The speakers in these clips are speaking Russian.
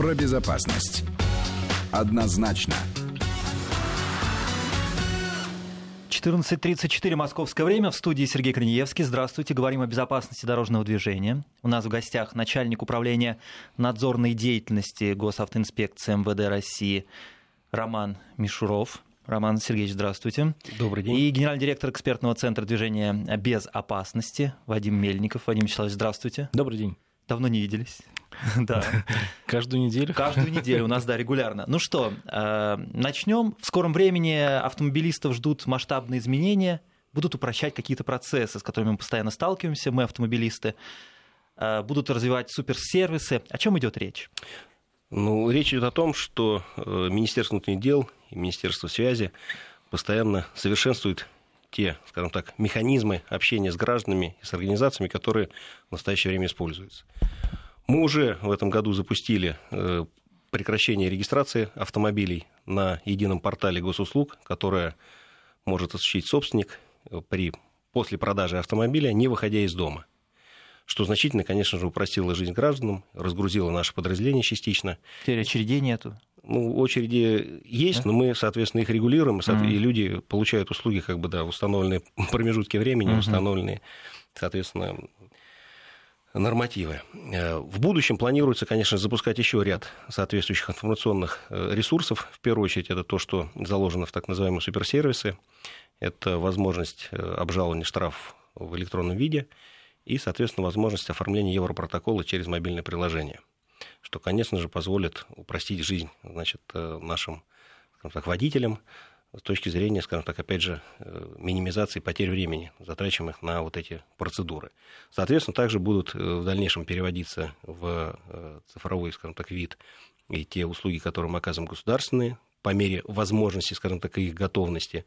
про безопасность. Однозначно. 14.34 московское время. В студии Сергей Корнеевский. Здравствуйте. Говорим о безопасности дорожного движения. У нас в гостях начальник управления надзорной деятельности Госавтоинспекции МВД России Роман Мишуров. Роман Сергеевич, здравствуйте. Добрый день. И генеральный директор экспертного центра движения без опасности Вадим Мельников. Вадим Вячеславович, здравствуйте. Добрый день. Давно не виделись. Да. Каждую неделю? Каждую неделю у нас, да, регулярно. Ну что, э, начнем. В скором времени автомобилистов ждут масштабные изменения, будут упрощать какие-то процессы, с которыми мы постоянно сталкиваемся, мы, автомобилисты, э, будут развивать суперсервисы. О чем идет речь? Ну, речь идет о том, что э, Министерство внутренних дел и Министерство связи постоянно совершенствуют те, скажем так, механизмы общения с гражданами и с организациями, которые в настоящее время используются. Мы уже в этом году запустили э, прекращение регистрации автомобилей на едином портале госуслуг, которое может осуществить собственник э, при, после продажи автомобиля, не выходя из дома. Что значительно, конечно же, упростило жизнь гражданам, разгрузило наше подразделение частично. Теперь очередей нету. Ну, очереди есть, да? но мы, соответственно, их регулируем, и, mm-hmm. и люди получают услуги как бы, да, в установленные промежутки времени, mm-hmm. установленные, соответственно, нормативы. Э, в будущем планируется, конечно, запускать еще ряд соответствующих информационных э, ресурсов. В первую очередь, это то, что заложено в так называемые суперсервисы. Это возможность э, обжалования штрафов в электронном виде и, соответственно, возможность оформления европротокола через мобильное приложение, что, конечно же, позволит упростить жизнь значит, нашим так, водителям, с точки зрения, скажем так, опять же, э, минимизации потерь времени, затрачиваемых на вот эти процедуры. Соответственно, также будут э, в дальнейшем переводиться в э, цифровой, скажем так, вид и те услуги, которые мы оказываем государственные, по мере возможности, скажем так, и их готовности.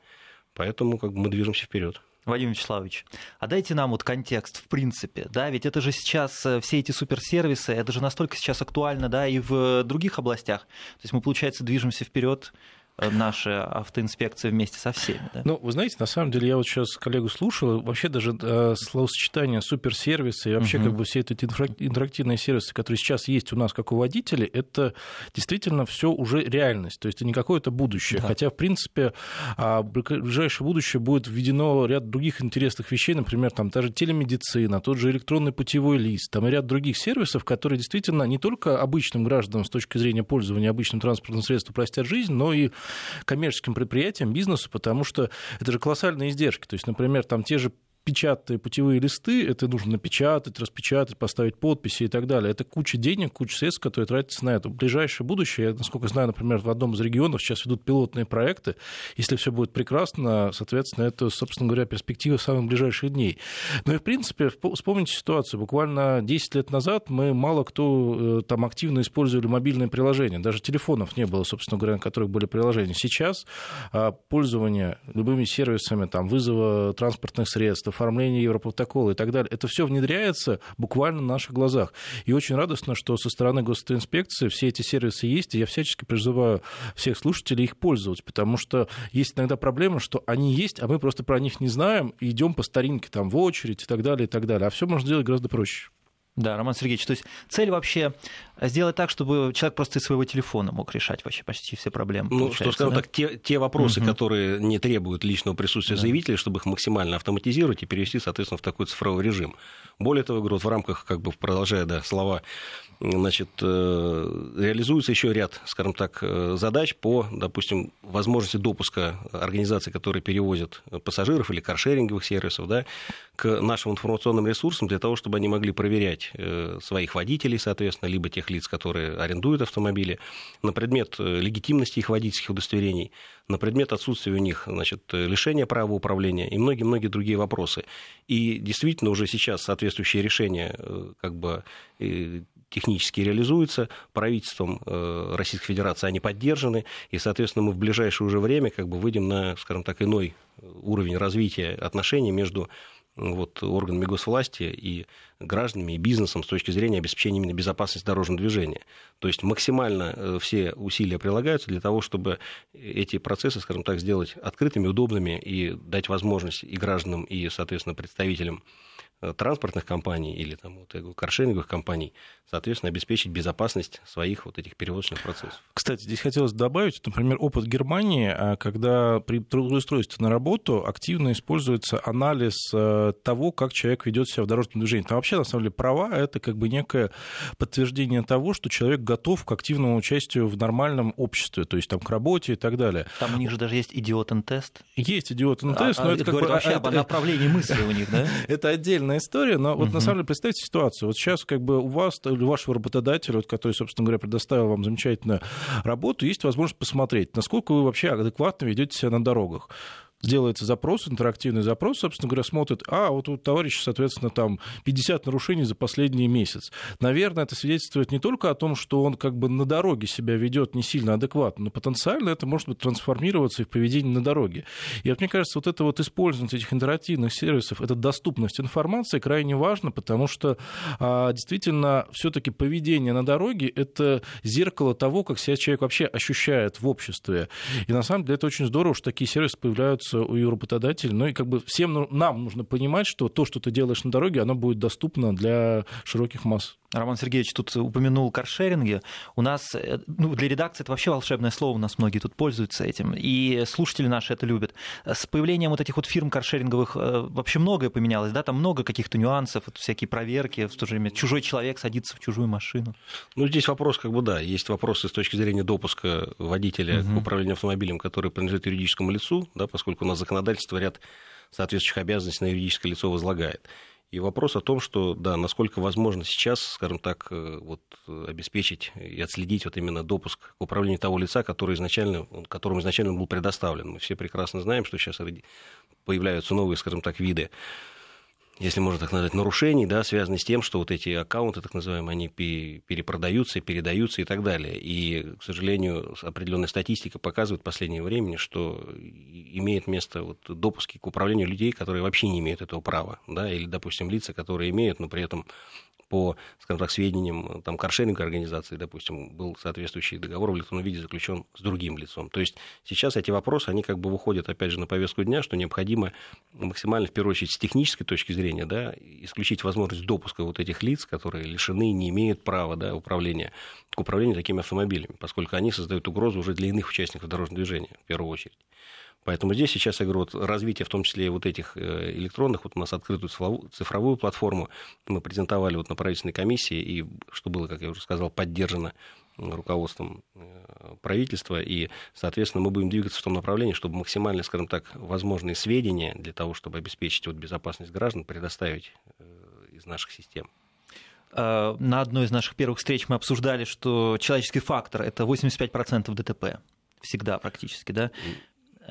Поэтому как бы, мы движемся вперед. Вадим Вячеславович, а дайте нам вот контекст, в принципе, да, ведь это же сейчас все эти суперсервисы, это же настолько сейчас актуально, да, и в других областях. То есть мы, получается, движемся вперед наша автоинспекция вместе со всеми. Да? Ну, вы знаете, на самом деле, я вот сейчас коллегу слушал, вообще даже э, словосочетание суперсервисы и вообще угу. как бы все эти интерактивные сервисы, которые сейчас есть у нас как у водителей, это действительно все уже реальность, то есть это не какое-то будущее. Да. Хотя, в принципе, а, ближайшее будущее будет введено ряд других интересных вещей, например, там та же телемедицина, тот же электронный путевой лист, там и ряд других сервисов, которые действительно не только обычным гражданам с точки зрения пользования обычным транспортным средством простят жизнь, но и коммерческим предприятиям, бизнесу, потому что это же колоссальные издержки. То есть, например, там те же печатные путевые листы, это нужно напечатать, распечатать, поставить подписи и так далее. Это куча денег, куча средств, которые тратятся на это. В ближайшее будущее, я, насколько знаю, например, в одном из регионов сейчас ведут пилотные проекты. Если все будет прекрасно, соответственно, это, собственно говоря, перспектива самых ближайших дней. Ну и, в принципе, вспомните ситуацию. Буквально 10 лет назад мы мало кто э, там активно использовали мобильные приложения. Даже телефонов не было, собственно говоря, на которых были приложения. Сейчас а, пользование любыми сервисами там, вызова транспортных средств, оформление Европротокола и так далее. Это все внедряется буквально на наших глазах. И очень радостно, что со стороны госинспекции все эти сервисы есть, и я всячески призываю всех слушателей их пользоваться, потому что есть иногда проблема, что они есть, а мы просто про них не знаем, и идем по старинке там в очередь и так далее, и так далее. А все можно сделать гораздо проще. Да, Роман Сергеевич, то есть цель вообще сделать так, чтобы человек просто из своего телефона мог решать вообще почти все проблемы. Ну, что, скажем да? так, те, те вопросы, угу. которые не требуют личного присутствия да. заявителя, чтобы их максимально автоматизировать и перевести, соответственно, в такой цифровой режим. Более того, говорю, вот в рамках, как бы продолжая да, слова значит, э, реализуется еще ряд, скажем так, э, задач по, допустим, возможности допуска организаций, которые перевозят пассажиров или каршеринговых сервисов, да, к нашим информационным ресурсам для того, чтобы они могли проверять э, своих водителей, соответственно, либо тех лиц, которые арендуют автомобили, на предмет легитимности их водительских удостоверений, на предмет отсутствия у них значит, лишения права управления и многие-многие другие вопросы. И действительно уже сейчас соответствующие решения как бы технически реализуются, правительством э, Российской Федерации они поддержаны, и, соответственно, мы в ближайшее уже время как бы выйдем на, скажем так, иной уровень развития отношений между вот, органами госвласти и гражданами, и бизнесом с точки зрения обеспечения именно безопасности дорожного движения. То есть максимально э, все усилия прилагаются для того, чтобы эти процессы, скажем так, сделать открытыми, удобными и дать возможность и гражданам, и, соответственно, представителям транспортных компаний или там, вот, каршеринговых компаний, соответственно, обеспечить безопасность своих вот этих перевозочных процессов. Кстати, здесь хотелось добавить, например, опыт Германии, а, когда при трудоустройстве на работу активно используется анализ э, того, как человек ведет себя в дорожном движении. Там вообще, на самом деле, права — это как бы некое подтверждение того, что человек готов к активному участию в нормальном обществе, то есть там к работе и так далее. Там у них же даже есть идиотен-тест. Есть идиотен-тест, а, но а, это как бы... вообще об направлении мысли у них, да? Это отдельная история, но вот на самом деле представьте ситуацию. Вот сейчас как бы у вас или вашего работодателя, вот, который, собственно говоря, предоставил вам замечательную работу, есть возможность посмотреть, насколько вы вообще адекватно ведете себя на дорогах делается запрос, интерактивный запрос, собственно говоря, смотрит, а вот у товарища, соответственно, там 50 нарушений за последний месяц. Наверное, это свидетельствует не только о том, что он как бы на дороге себя ведет не сильно адекватно, но потенциально это может быть трансформироваться и в поведении на дороге. И вот мне кажется, вот это вот использование этих интерактивных сервисов, эта доступность информации крайне важно, потому что а, действительно все-таки поведение на дороге это зеркало того, как себя человек вообще ощущает в обществе. И на самом деле это очень здорово, что такие сервисы появляются у работодателя. Ну и как бы всем нам нужно понимать, что то, что ты делаешь на дороге, оно будет доступно для широких масс. Роман Сергеевич тут упомянул каршеринги. У нас, э, ну, для редакции это вообще волшебное слово, у нас многие тут пользуются этим, и слушатели наши это любят. С появлением вот этих вот фирм каршеринговых э, вообще многое поменялось, да, там много каких-то нюансов, вот всякие проверки, в то же время чужой человек садится в чужую машину. Ну, здесь вопрос, как бы, да, есть вопросы с точки зрения допуска водителя угу. к управлению автомобилем, который принадлежит юридическому лицу, да, поскольку у нас законодательство ряд соответствующих обязанностей на юридическое лицо возлагает. И вопрос о том, что, да, насколько возможно сейчас, скажем так, э, вот, обеспечить и отследить вот именно допуск к управлению того лица, который изначально, которому изначально был предоставлен. Мы все прекрасно знаем, что сейчас появляются новые, скажем так, виды если можно так назвать, нарушений, да, связанные с тем, что вот эти аккаунты, так называемые, они перепродаются, передаются и так далее. И, к сожалению, определенная статистика показывает в последнее время, что имеет место вот допуски к управлению людей, которые вообще не имеют этого права, да, или, допустим, лица, которые имеют, но при этом по, скажем так, сведениям там, каршеринг организации, допустим, был соответствующий договор в электронном виде заключен с другим лицом. То есть сейчас эти вопросы, они как бы выходят, опять же, на повестку дня, что необходимо максимально, в первую очередь, с технической точки зрения, да, исключить возможность допуска вот этих лиц, которые лишены, не имеют права да, управления, к управлению такими автомобилями, поскольку они создают угрозу уже для иных участников дорожного движения, в первую очередь. Поэтому здесь сейчас, я говорю, вот развитие в том числе вот этих э, электронных, вот у нас открытую цифровую платформу мы презентовали вот на правительственной комиссии, и что было, как я уже сказал, поддержано руководством э, правительства, и, соответственно, мы будем двигаться в том направлении, чтобы максимально, скажем так, возможные сведения для того, чтобы обеспечить вот безопасность граждан, предоставить э, из наших систем. На одной из наших первых встреч мы обсуждали, что человеческий фактор – это 85% ДТП. Всегда практически, да?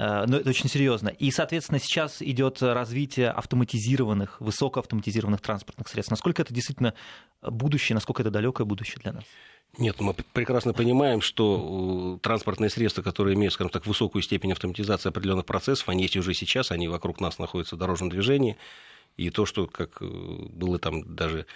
Э, но это очень серьезно. И, соответственно, сейчас идет развитие автоматизированных, высокоавтоматизированных транспортных средств. Насколько это действительно будущее, насколько это далекое будущее для нас? Нет, мы прекрасно понимаем, что э, транспортные средства, которые имеют, скажем так, высокую степень автоматизации определенных процессов, они есть уже сейчас, они вокруг нас находятся в дорожном движении. И то, что, как э, было там даже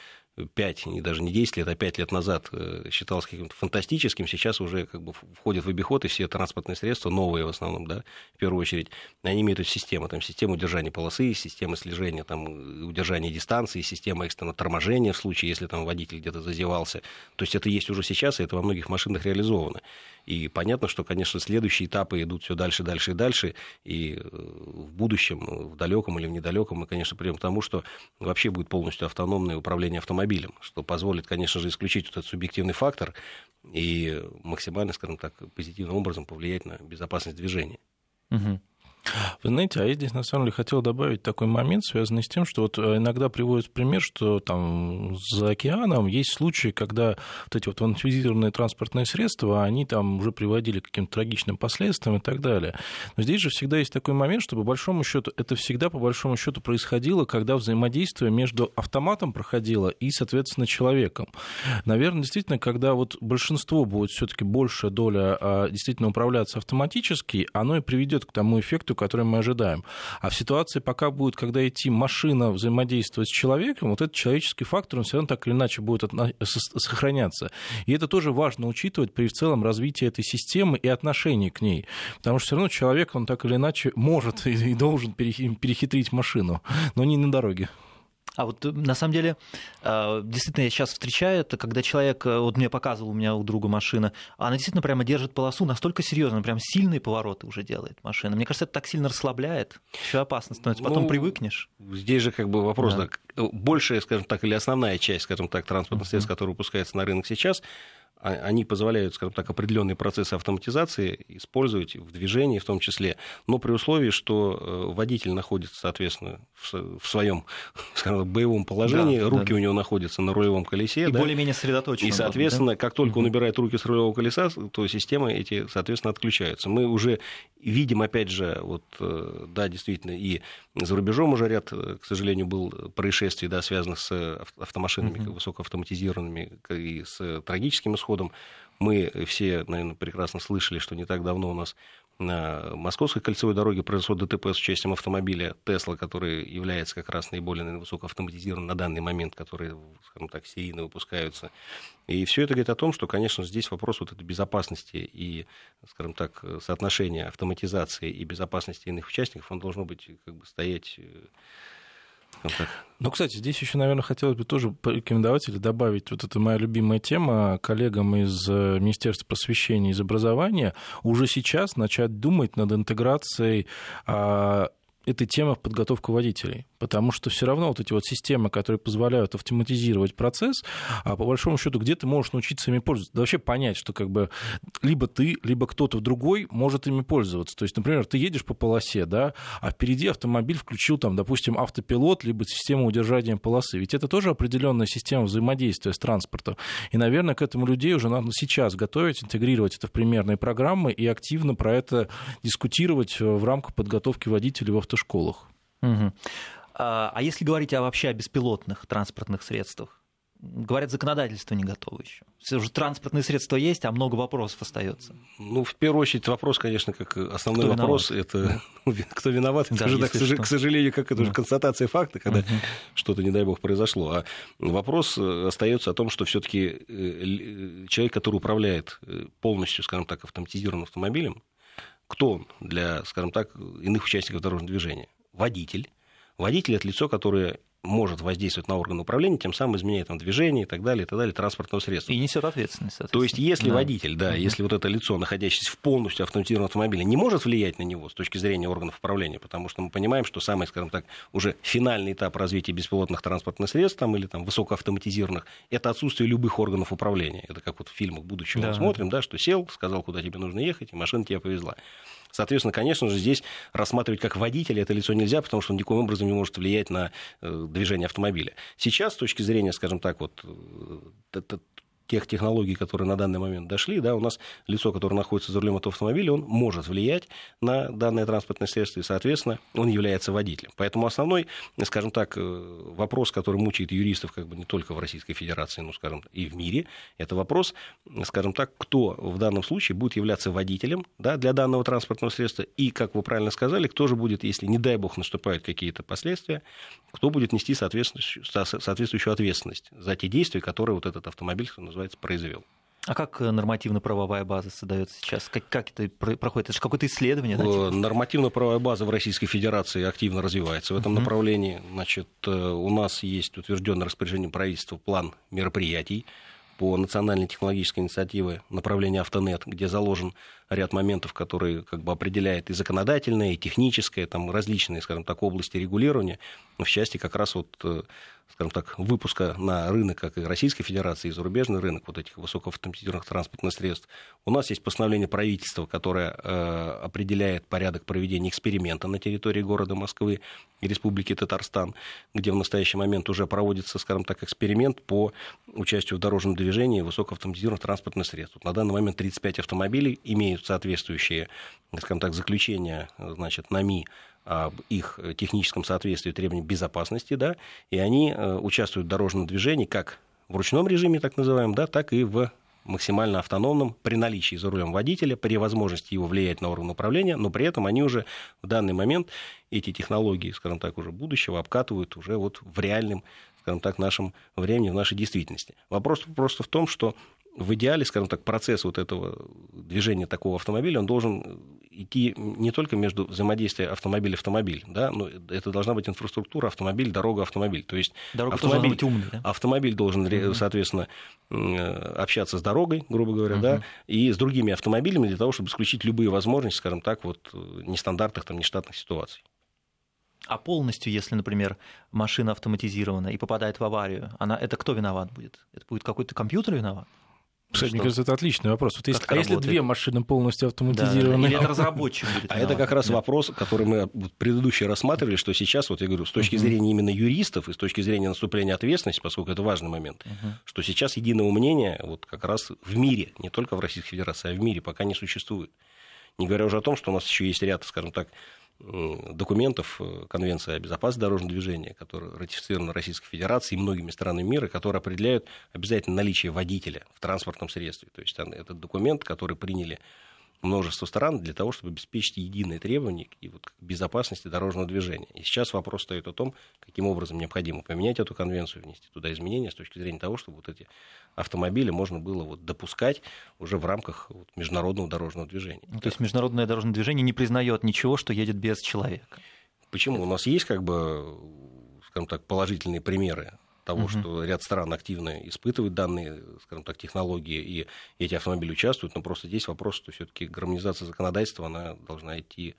5, не даже не 10 лет, а 5 лет назад э, считалось каким-то фантастическим, сейчас уже как бы входят в обиход, и все транспортные средства, новые в основном, да, в первую очередь, они имеют систему, там, систему удержания полосы, система слежения, там, удержания дистанции, система экстренного торможения в случае, если там водитель где-то зазевался. То есть это есть уже сейчас, и это во многих машинах реализовано. И понятно, что, конечно, следующие этапы идут все дальше, дальше и дальше. И э, в будущем, в далеком или в недалеком, мы, конечно, придем к тому, что вообще будет полностью автономное управление автомобилем, что позволит, конечно же, исключить этот субъективный фактор и максимально, скажем так, позитивным образом повлиять на безопасность движения. Угу. Вы знаете, а я здесь на самом деле хотел добавить такой момент, связанный с тем, что вот э, иногда приводят пример, что там за океаном есть случаи, когда вот эти вот автоматизированные транспортные средства, они там уже приводили к каким-то трагичным последствиям и так далее. Но здесь же всегда есть такой момент, что по большому счету это всегда по большому счету происходило, когда взаимодействие между автоматом проходило и, соответственно, человеком. Наверное, действительно, когда вот большинство будет все-таки большая доля а, действительно управляться автоматически, оно и приведет к тому эффекту, который мы ожидаем. А в ситуации, пока будет, когда идти машина взаимодействовать с человеком, вот этот человеческий фактор, он все равно так или иначе будет сохраняться. И это тоже важно учитывать при в целом развитии этой системы и отношении к ней. Потому что все равно человек, он так или иначе может и должен перехитрить машину, но не на дороге. А вот э, на самом деле, э, действительно, я сейчас встречаю это, когда человек, э, вот мне показывал у меня у друга машина, она действительно прямо держит полосу настолько серьезно, прям сильные повороты уже делает машина. Мне кажется, это так сильно расслабляет, еще опасно становится, потом ну, привыкнешь. Здесь же как бы вопрос, да. Да, большая, скажем так, или основная часть, скажем так, транспортных средств, uh-huh. которые выпускаются на рынок сейчас, а, они позволяют, скажем так, определенные процессы автоматизации использовать в движении в том числе, но при условии, что э, водитель находится, соответственно, в своем, скажем, боевом положении, да, руки да. у него находятся на рулевом колесе. И да, более-менее сосредоточен. И, соответственно, да? как только он убирает руки с рулевого колеса, то системы эти, соответственно, отключаются. Мы уже видим, опять же, вот, э, да, действительно, и за рубежом уже ряд, э, к сожалению, был происшествий, да, связанных с автомашинами высокоавтоматизированными и с трагическим исходом. Мы все, наверное, прекрасно слышали, что не так давно у нас на Московской кольцевой дороге произошло ДТП с участием автомобиля Тесла, который является как раз наиболее наверное, высокоавтоматизированным на данный момент, которые, скажем так, серийно выпускаются. И все это говорит о том, что, конечно, здесь вопрос вот этой безопасности и, скажем так, соотношения автоматизации и безопасности иных участников, он должно быть как бы стоять э, ну, кстати, здесь еще, наверное, хотелось бы тоже порекомендовать или добавить вот это моя любимая тема коллегам из э, Министерства просвещения и образования уже сейчас начать думать над интеграцией а, этой темы в подготовку водителей. Потому что все равно вот эти вот системы, которые позволяют автоматизировать процесс, а по большому счету, где ты можешь научиться ими пользоваться? Да вообще понять, что как бы либо ты, либо кто-то другой может ими пользоваться. То есть, например, ты едешь по полосе, да, а впереди автомобиль включил там, допустим, автопилот, либо систему удержания полосы. Ведь это тоже определенная система взаимодействия с транспортом. И, наверное, к этому людей уже надо сейчас готовить, интегрировать это в примерные программы и активно про это дискутировать в рамках подготовки водителей в автошколах. Угу. А если говорить о, вообще о беспилотных транспортных средствах? Говорят, законодательство не готово еще. Все уже транспортные средства есть, а много вопросов остается. Ну, в первую очередь, вопрос, конечно, как основной кто вопрос, виноват? это ну, кто виноват. Да, это же, да, к, к сожалению, как это да. уже констатация факта, когда угу. что-то, не дай бог, произошло. А вопрос э, остается о том, что все-таки э, человек, который управляет э, полностью, скажем так, автоматизированным автомобилем, кто он для, скажем так, иных участников дорожного движения? Водитель Водитель – это лицо, которое может воздействовать на органы управления, тем самым изменяет там движение и так далее, и так далее, транспортного средства. И несет ответственность. То есть, если да. водитель, да, угу. если вот это лицо, находящееся в полностью автоматизированном автомобиле, не может влиять на него с точки зрения органов управления, потому что мы понимаем, что самый, скажем так, уже финальный этап развития беспилотных транспортных средств там, или там высокоавтоматизированных, это отсутствие любых органов управления. Это как вот в фильмах будущего да. мы смотрим, да, что сел, сказал, куда тебе нужно ехать, и машина тебя повезла. Соответственно, конечно же, здесь рассматривать как водителя это лицо нельзя, потому что он никаким образом не может влиять на э, движение автомобиля. Сейчас, с точки зрения, скажем так, вот э, тех технологий, которые на данный момент дошли, да, у нас лицо, которое находится за рулем этого автомобиля, он может влиять на данное транспортное средство, и, соответственно, он является водителем. Поэтому основной, скажем так, э, вопрос, который мучает юристов как бы не только в Российской Федерации, но, скажем, и в мире, это вопрос, скажем так, кто в данном случае будет являться водителем да, для данного транспортного средства, и, как вы правильно сказали, кто же будет, если, не дай бог, наступают какие-то последствия, кто будет нести соответствующую, соответствующую ответственность за те действия, которые вот этот автомобиль называется, произвел. А как э, нормативно-правовая база создается сейчас? Как, как это проходит? Это же какое-то исследование? Да, типа? Нормативно-правовая база в Российской Федерации активно развивается в этом uh-huh. направлении. Значит, э, у нас есть утвержденный распоряжением правительства план мероприятий по национальной технологической инициативе направления Автонет, где заложен ряд моментов, которые как бы определяет и законодательное, и техническое, там различные, скажем так, области регулирования, в части как раз вот э, скажем так, выпуска на рынок, как и Российской Федерации, и зарубежный рынок вот этих высокоавтоматизированных транспортных средств. У нас есть постановление правительства, которое э, определяет порядок проведения эксперимента на территории города Москвы и Республики Татарстан, где в настоящий момент уже проводится, скажем так, эксперимент по участию в дорожном движении высокоавтоматизированных транспортных средств. Вот на данный момент 35 автомобилей имеют соответствующие, скажем так, заключения значит, НАМИ об их техническом соответствии требованиям безопасности, да, и они э, участвуют в дорожном движении как в ручном режиме, так называемом, да, так и в максимально автономном при наличии за рулем водителя, при возможности его влиять на орган управления, но при этом они уже в данный момент эти технологии, скажем так, уже будущего обкатывают уже вот в реальном, скажем так, нашем времени, в нашей действительности. Вопрос просто в том, что в идеале, скажем так, процесс вот этого движения такого автомобиля, он должен идти не только между взаимодействием автомобиль-автомобиль, да, но это должна быть инфраструктура автомобиль, дорога, автомобиль. То есть Дорога автомобиль, быть умный, да? автомобиль должен, угу. соответственно, общаться с дорогой, грубо говоря, угу. да, и с другими автомобилями для того, чтобы исключить любые возможности, скажем так, вот нестандартных, там, нештатных ситуаций. А полностью, если, например, машина автоматизирована и попадает в аварию, она, это кто виноват будет? Это будет какой-то компьютер виноват? Кстати, мне кажется, это отличный вопрос. Вот если, а если две машины полностью автоматизированы? Да, или это разработчик будет А это как раз да. вопрос, который мы предыдущий рассматривали, что сейчас, вот я говорю, с точки зрения именно юристов и с точки зрения наступления ответственности, поскольку это важный момент, что сейчас единого мнения вот как раз в мире, не только в Российской Федерации, а в мире пока не существует. Не говоря уже о том, что у нас еще есть ряд, скажем так, документов э, Конвенции о безопасности дорожного движения, которая ратифицирована Российской Федерацией и многими странами мира, которые определяют обязательно наличие водителя в транспортном средстве. То есть этот документ, который приняли множество стран для того, чтобы обеспечить единые требования и вот безопасности дорожного движения. И сейчас вопрос стоит о том, каким образом необходимо поменять эту конвенцию, внести туда изменения с точки зрения того, чтобы вот эти автомобили можно было вот допускать уже в рамках вот международного дорожного движения. Ну, то есть международное дорожное движение не признает ничего, что едет без человека. Почему? У нас есть как бы, скажем так, положительные примеры того, угу. что ряд стран активно испытывают данные, скажем так, технологии, и эти автомобили участвуют, но просто здесь вопрос, что все-таки гармонизация законодательства, она должна идти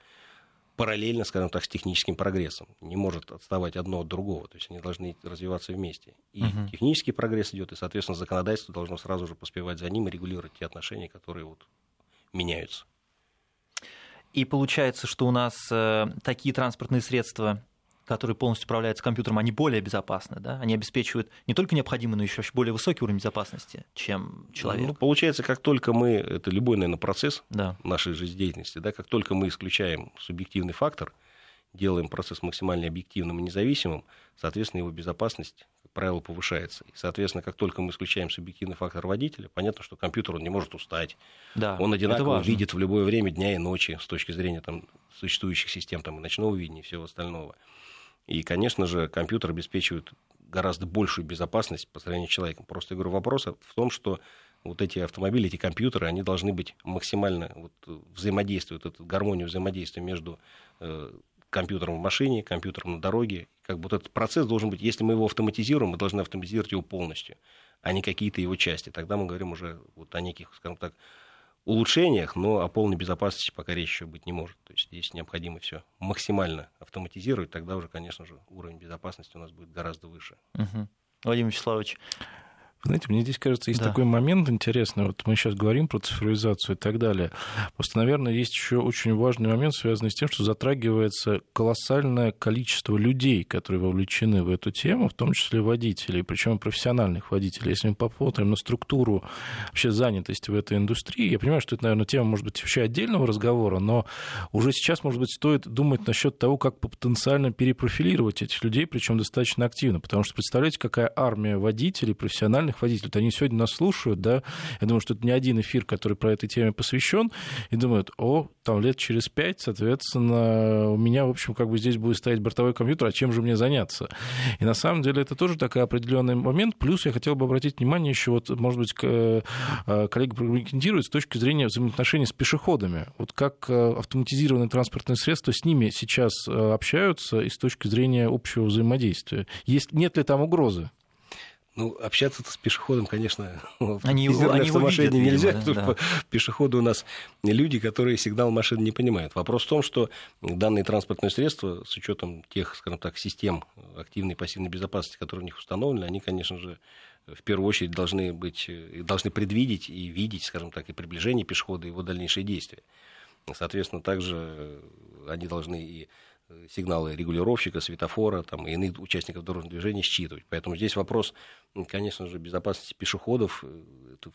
параллельно, скажем так, с техническим прогрессом. Не может отставать одно от другого. То есть они должны развиваться вместе. И угу. технический прогресс идет, и, соответственно, законодательство должно сразу же поспевать за ним и регулировать те отношения, которые вот меняются. И получается, что у нас э, такие транспортные средства которые полностью управляются компьютером, они более безопасны, да? Они обеспечивают не только необходимый, но еще более высокий уровень безопасности, чем человек. Ну, получается, как только мы, это любой, наверное, процесс да. нашей жизнедеятельности, да, как только мы исключаем субъективный фактор, делаем процесс максимально объективным и независимым, соответственно, его безопасность, как правило, повышается. И, соответственно, как только мы исключаем субъективный фактор водителя, понятно, что компьютер он не может устать. Да, он одинаково видит в любое время дня и ночи с точки зрения там, существующих систем там, и ночного видения и всего остального. И, конечно же, компьютер обеспечивает гораздо большую безопасность по сравнению с человеком. Просто, я говорю, вопрос в том, что вот эти автомобили, эти компьютеры, они должны быть максимально вот, взаимодействовать, вот эту гармонию взаимодействия между э, компьютером в машине, компьютером на дороге. Как бы вот этот процесс должен быть, если мы его автоматизируем, мы должны автоматизировать его полностью, а не какие-то его части. Тогда мы говорим уже вот о неких, скажем так, улучшениях, но о полной безопасности пока речи еще быть не может. То есть здесь необходимо все максимально автоматизировать, тогда уже, конечно же, уровень безопасности у нас будет гораздо выше. Угу. Владимир Вячеславович, знаете, мне здесь кажется, есть да. такой момент интересный. Вот мы сейчас говорим про цифровизацию и так далее. Просто, наверное, есть еще очень важный момент, связанный с тем, что затрагивается колоссальное количество людей, которые вовлечены в эту тему, в том числе водителей, причем профессиональных водителей. Если мы посмотрим на структуру вообще занятости в этой индустрии, я понимаю, что это, наверное, тема, может быть, вообще отдельного разговора, но уже сейчас, может быть, стоит думать насчет того, как потенциально перепрофилировать этих людей, причем достаточно активно. Потому что представляете, какая армия водителей профессиональных профессиональных водителей. Они сегодня нас слушают, да, я думаю, что это не один эфир, который про этой теме посвящен, и думают, о, там лет через пять, соответственно, у меня, в общем, как бы здесь будет стоять бортовой компьютер, а чем же мне заняться? И на самом деле это тоже такой определенный момент. Плюс я хотел бы обратить внимание еще, вот, может быть, э, коллега прокомментирует с точки зрения взаимоотношений с пешеходами. Вот как э, автоматизированные транспортные средства с ними сейчас э, общаются и с точки зрения общего взаимодействия? Есть, нет ли там угрозы? Ну, общаться с пешеходом, конечно, они его, они его видят, нельзя, видимо, да. что пешеходы у нас люди, которые сигнал машины не понимают. Вопрос в том, что данные транспортные средства, с учетом тех, скажем так, систем активной и пассивной безопасности, которые у них установлены, они, конечно же, в первую очередь должны быть, должны предвидеть и видеть, скажем так, и приближение пешехода, и его дальнейшие действия. Соответственно, также они должны и сигналы регулировщика, светофора там, и иных участников дорожного движения считывать. Поэтому здесь вопрос, конечно же, безопасности пешеходов э, это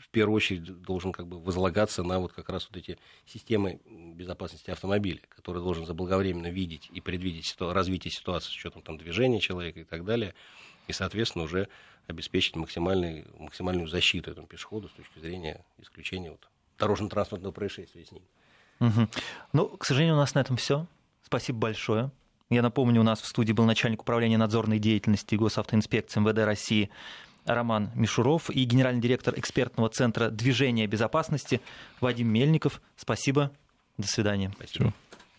в первую очередь должен как бы возлагаться на вот как раз вот эти системы безопасности автомобиля, которые должен заблаговременно видеть и предвидеть ситу... развитие ситуации с учетом там, движения человека и так далее, и, соответственно, уже обеспечить максимальный, максимальную защиту этому пешеходу с точки зрения исключения вот, дорожно-транспортного происшествия с ним. Угу. Ну, к сожалению, у нас на этом все. Спасибо большое. Я напомню, у нас в студии был начальник управления надзорной деятельности Госавтоинспекции МВД России Роман Мишуров и генеральный директор экспертного центра движения безопасности Вадим Мельников. Спасибо. До свидания. Спасибо.